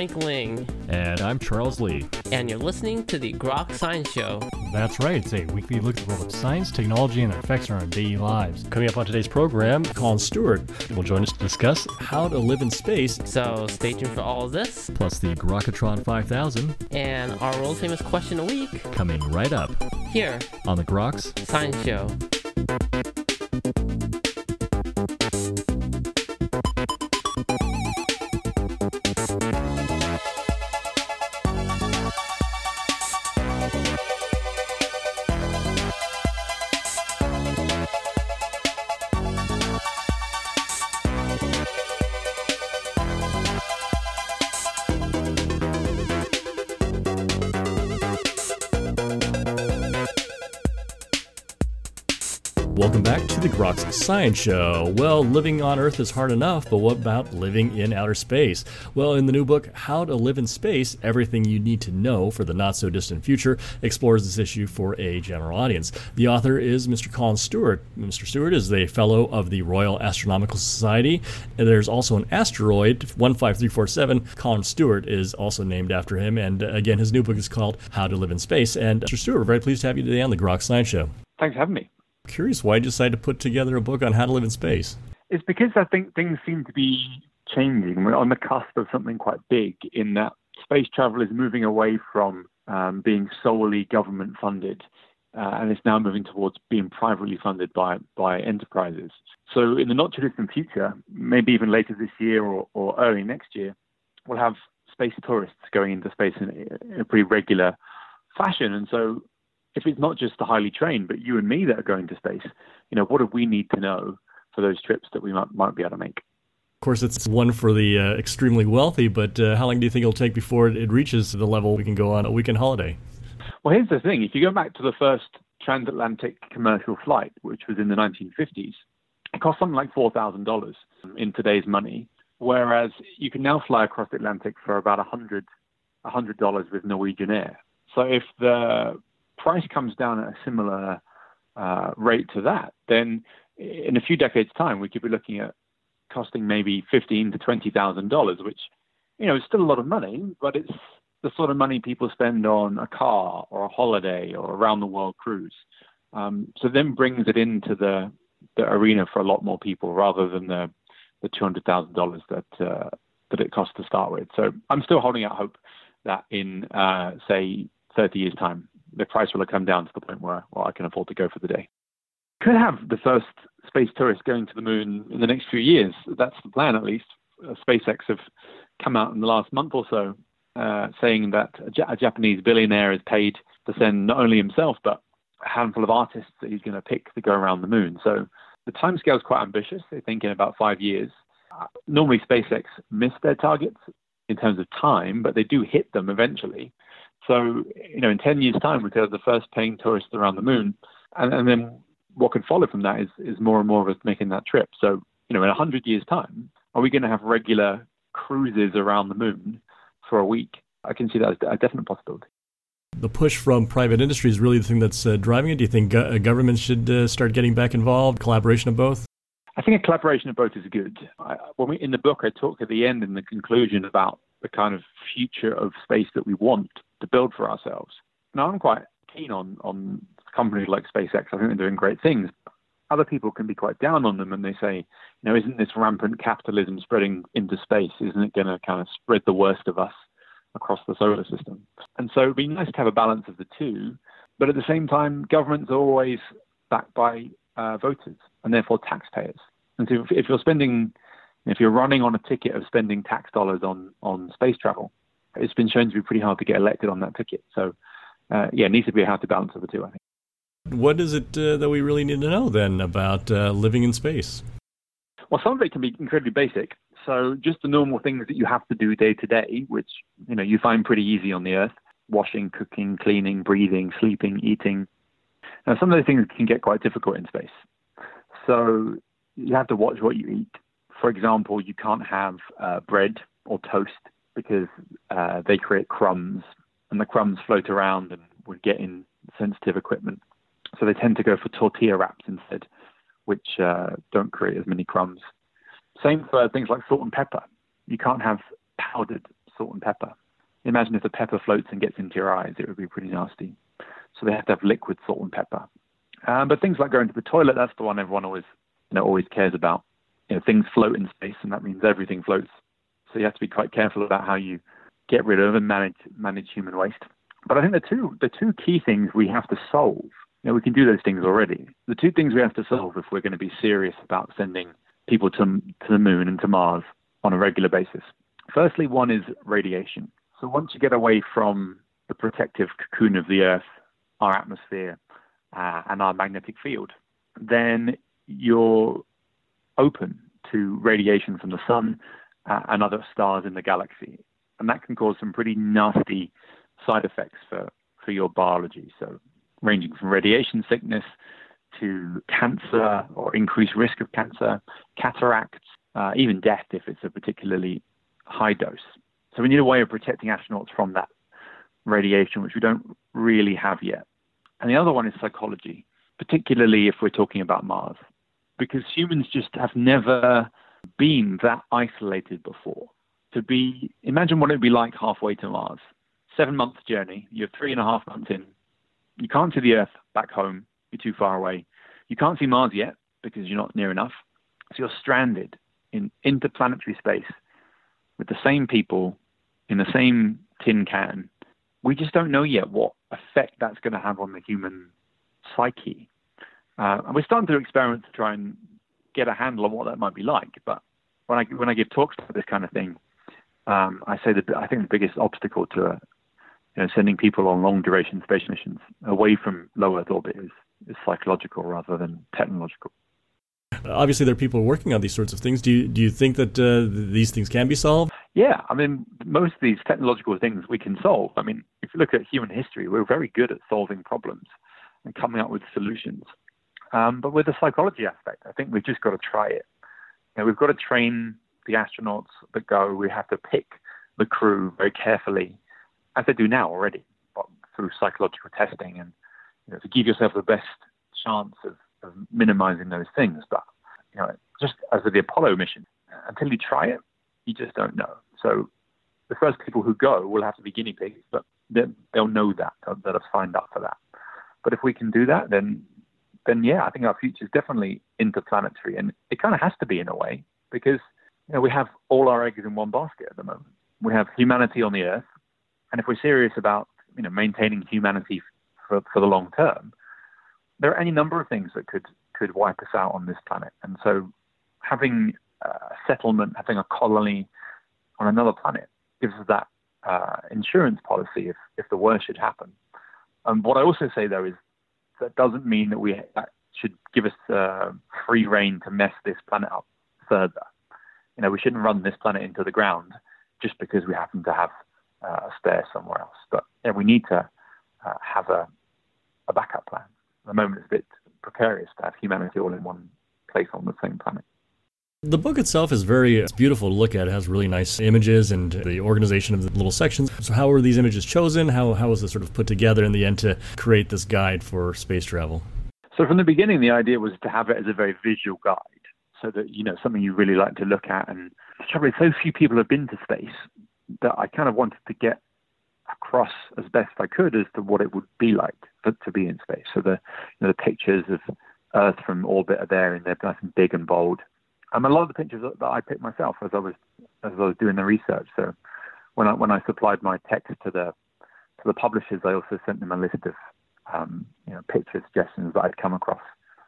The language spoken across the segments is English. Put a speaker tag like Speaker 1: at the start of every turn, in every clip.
Speaker 1: Frank Ling.
Speaker 2: And I'm Charles Lee.
Speaker 1: And you're listening to the Groks Science Show.
Speaker 2: That's right. It's a weekly look at the world of science, technology, and their effects on our daily lives. Coming up on today's program, Colin Stewart will join us to discuss how to live in space.
Speaker 1: So stay tuned for all of this.
Speaker 2: Plus the Grokatron 5000.
Speaker 1: And our world famous question a week.
Speaker 2: Coming right up.
Speaker 1: Here.
Speaker 2: On the Groks
Speaker 1: Science Show.
Speaker 2: Groks Science Show. Well, living on Earth is hard enough, but what about living in outer space? Well, in the new book, How to Live in Space Everything You Need to Know for the Not So Distant Future, explores this issue for a general audience. The author is Mr. Colin Stewart. Mr. Stewart is a fellow of the Royal Astronomical Society. And there's also an asteroid, 15347. Colin Stewart is also named after him. And again, his new book is called How to Live in Space. And Mr. Stewart, we're very pleased to have you today on the Groks Science Show.
Speaker 3: Thanks for having me
Speaker 2: curious why you decided to put together a book on how to live in space.
Speaker 3: It's because I think things seem to be changing. We're on the cusp of something quite big in that space travel is moving away from um, being solely government funded. Uh, and it's now moving towards being privately funded by by enterprises. So in the not too distant future, maybe even later this year or, or early next year, we'll have space tourists going into space in, in a pretty regular fashion. And so if it's not just the highly trained, but you and me that are going to space, you know, what do we need to know for those trips that we might, might be able to make?
Speaker 2: Of course, it's one for the uh, extremely wealthy, but uh, how long do you think it'll take before it reaches the level we can go on a weekend holiday?
Speaker 3: Well, here's the thing. If you go back to the first transatlantic commercial flight, which was in the 1950s, it cost something like $4,000 in today's money, whereas you can now fly across the Atlantic for about $100, $100 with Norwegian Air. So if the price comes down at a similar uh, rate to that, then in a few decades' time, we could be looking at costing maybe fifteen to twenty thousand dollars, which you know is still a lot of money, but it's the sort of money people spend on a car or a holiday or a round the world cruise. Um, so then brings it into the the arena for a lot more people rather than the the two hundred thousand dollars that uh, that it costs to start with. So I'm still holding out hope that in uh, say 30 years time the price will have come down to the point where well, I can afford to go for the day. Could have the first space tourist going to the moon in the next few years. That's the plan, at least. Uh, SpaceX have come out in the last month or so uh, saying that a, Japanese billionaire is paid to send not only himself but a handful of artists that he's going to pick to go around the moon. So the timescale is quite ambitious. They think in about five years. Uh, normally, SpaceX miss their targets in terms of time, but they do hit them eventually. So, you know, in 10 years' time, we could have the first paying tourists around the moon. And, and then what could follow from that is, is more and more of us making that trip. So, you know, in 100 years' time, are we going to have regular cruises around the moon for a week? I can see that as a definite possibility.
Speaker 2: The push from private industry is really the thing that's uh, driving it. Do you think go- uh, governments should uh, start getting back involved? Collaboration of both?
Speaker 3: I think a collaboration of both is good. I, when we, in the book, I talk at the end in the conclusion about the kind of future of space that we want to build for ourselves. Now, I'm quite keen on on companies like SpaceX. I think they're doing great things. Other people can be quite down on them, and they say, you know, isn't this rampant capitalism spreading into space? Isn't it going to kind of spread the worst of us across the solar system? And so it'd be nice to have a balance of the two. But at the same time, governments are always backed by uh, voters and therefore taxpayers. And so if, if you're spending, if you're running on a ticket of spending tax dollars on on space travel, it's been shown to be pretty hard to get elected on that ticket. So, uh, yeah, it needs to be a healthy balance of the two, I think.
Speaker 2: What is it uh, that we really need to know then about uh, living in space?
Speaker 3: Well, some of it can be incredibly basic. So, just the normal things that you have to do day to day, which you know you find pretty easy on the Earth: washing, cooking, cleaning, breathing, sleeping, eating. Now, some of those things can get quite difficult in space. So, you have to watch what you eat. For example, you can't have uh, bread or toast because uh, they create crumbs, and the crumbs float around and would get in sensitive equipment. So they tend to go for tortilla wraps instead, which uh, don't create as many crumbs. Same for things like salt and pepper. You can't have powdered salt and pepper. Imagine if the pepper floats and gets into your eyes, it would be pretty nasty. So they have to have liquid salt and pepper. Um, but things like going to the toilet, that's the one everyone always, you know, always cares about. You know, things float in space, and that means everything floats. So you have to be quite careful about how you get rid of and manage manage human waste. But I think the two the two key things we have to solve. You know, we can do those things already. The two things we have to solve if we're going to be serious about sending people to to the moon and to Mars on a regular basis. Firstly, one is radiation. So once you get away from the protective cocoon of the Earth, our atmosphere, uh, and our magnetic field, then you're open to radiation from the sun uh, and other stars in the galaxy. And that can cause some pretty nasty side effects for, for your biology. So, ranging from radiation sickness to cancer or increased risk of cancer, cataracts, uh, even death if it's a particularly high dose. So, we need a way of protecting astronauts from that radiation, which we don't really have yet. And the other one is psychology, particularly if we're talking about Mars, because humans just have never been that isolated before. To be, imagine what it would be like halfway to Mars. Seven month journey, you're three and a half months in. You can't see the Earth back home, you're too far away. You can't see Mars yet because you're not near enough. So you're stranded in interplanetary space with the same people in the same tin can. We just don't know yet what effect that's going to have on the human psyche. Uh, and we're starting to experiment to try and get a handle on what that might be like. But when I when I give talks about this kind of thing, um, I say that I think the biggest obstacle to uh, you know, sending people on long duration space missions away from low Earth orbit is, is psychological rather than technological.
Speaker 2: Obviously, there are people working on these sorts of things. Do you do you think that uh, these things can be solved?
Speaker 3: Yeah, I mean, most of these technological things we can solve. I mean, if you look at human history, we're very good at solving problems and coming up with solutions. Um, but with the psychology aspect, I think we've just got to try it. You know, we've got to train the astronauts that go. We have to pick the crew very carefully, as they do now already, but through psychological testing and you know, to give yourself the best chance of, of minimizing those things. But you know, just as with the Apollo mission, until you try it, you just don't know. So the first people who go will have to be guinea pigs, but they'll know that that have signed up for that. But if we can do that, then then yeah, I think our future is definitely interplanetary, and it kind of has to be in a way because you know we have all our eggs in one basket at the moment. We have humanity on the Earth, and if we're serious about you know maintaining humanity for for the long term, there are any number of things that could could wipe us out on this planet, and so having a settlement, having a colony on another planet gives us that uh, insurance policy if if the worst should happen. And what I also say though is that doesn't mean that we that should give us uh, free rein to mess this planet up further. You know, we shouldn't run this planet into the ground just because we happen to have uh, a spare somewhere else. But yeah, we need to uh, have a, a backup plan. At the moment, it's a bit precarious to have humanity all in one place on the same planet.
Speaker 2: The book itself is very it's beautiful to look at. It has really nice images and the organization of the little sections. So, how were these images chosen? How, how was this sort of put together in the end to create this guide for space travel?
Speaker 3: So, from the beginning, the idea was to have it as a very visual guide so that, you know, something you really like to look at. And the trouble is, so few people have been to space that I kind of wanted to get across as best I could as to what it would be like for, to be in space. So, the, you know, the pictures of Earth from orbit are there and they're nice and big and bold um, a lot of the pictures that, that I picked myself as I was as I was doing the research. So when I when I supplied my text to the to the publishers, I also sent them a list of um, you know picture suggestions that I'd come across,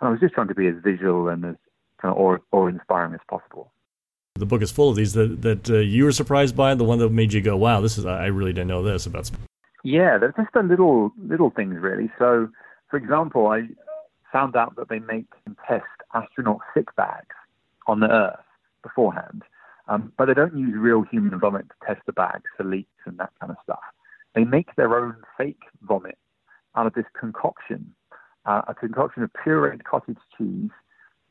Speaker 3: and I was just trying to be as visual and as kind of or or inspiring as possible.
Speaker 2: The book is full of these that that uh, you were surprised by. The one that made you go, "Wow, this is I really didn't know this about."
Speaker 3: Yeah, they're just the little little things really. So, for example, I found out that they make and test astronaut sick bags on the Earth beforehand, um, but they don't use real human vomit to test the bags for leaks and that kind of stuff. They make their own fake vomit out of this concoction, uh, a concoction of pureed cottage cheese,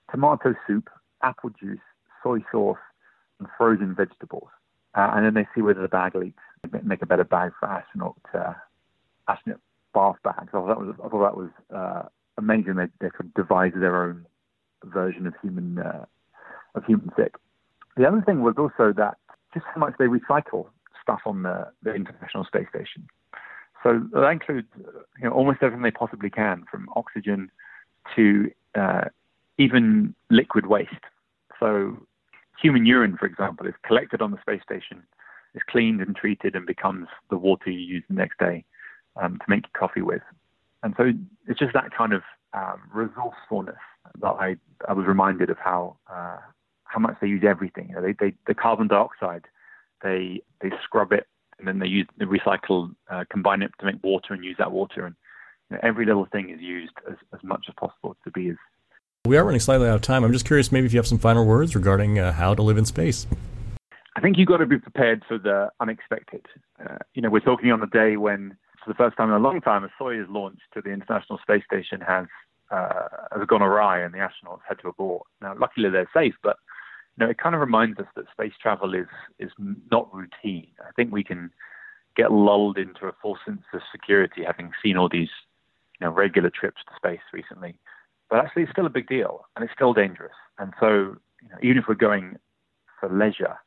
Speaker 3: tomato soup, apple juice, soy sauce, and frozen vegetables. Uh, and then they see whether the bag leaks. They make a better bag for astronaut uh, astronaut bath bags. I thought that was, I thought that was uh, amazing. They, they could devise their own version of human uh, of human sick. The other thing was also that just how much they recycle. stuff on the, the International Space Station. So that includes you know, almost everything they possibly can, from oxygen to uh, even liquid waste. So human urine, for example, is collected on the space station, is cleaned and treated, and becomes the water you use the next day um, to make your coffee with. And so it's just that kind of um, resourcefulness that I, I was reminded of how uh, how much they use everything. You know, they, they, the carbon dioxide, they they scrub it and then they use the recycle, uh, combine it to make water and use that water. And you know, every little thing is used as, as much as possible to be as.
Speaker 2: We are running slightly out of time. I'm just curious, maybe if you have some final words regarding uh, how to live in space.
Speaker 3: I think you've got to be prepared for the unexpected. Uh, you know, we're talking on the day when, for the first time in a long time, a Soyuz launch to the International Space Station has uh, has gone awry and the astronauts had to abort. Now, luckily they're safe, but you know, it kind of reminds us that space travel is is not routine. I think we can get lulled into a false sense of security, having seen all these you know regular trips to space recently. But actually, it's still a big deal, and it's still dangerous. And so, you know, even if we're going for leisure,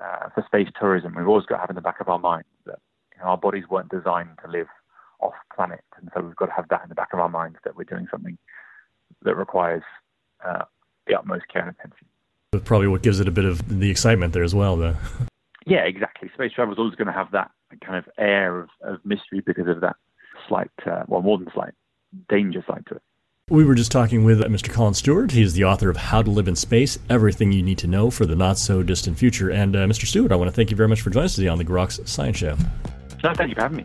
Speaker 3: uh, for space tourism, we've always got to have in the back of our mind that you know, our bodies weren't designed to live off planet, and so we've got to have that in the back of our minds that we're doing something that requires uh, the utmost care and attention.
Speaker 2: That's probably what gives it a bit of the excitement there as well, though.
Speaker 3: Yeah, exactly. Space travel is always going to have that kind of air of, of mystery because of that slight, uh, well, more than slight, danger side to it.
Speaker 2: We were just talking with Mr. Colin Stewart. He's the author of How to Live in Space Everything You Need to Know for the Not So Distant Future. And uh, Mr. Stewart, I want to thank you very much for joining us today on the Groks Science Show.
Speaker 3: No, thank you for having me.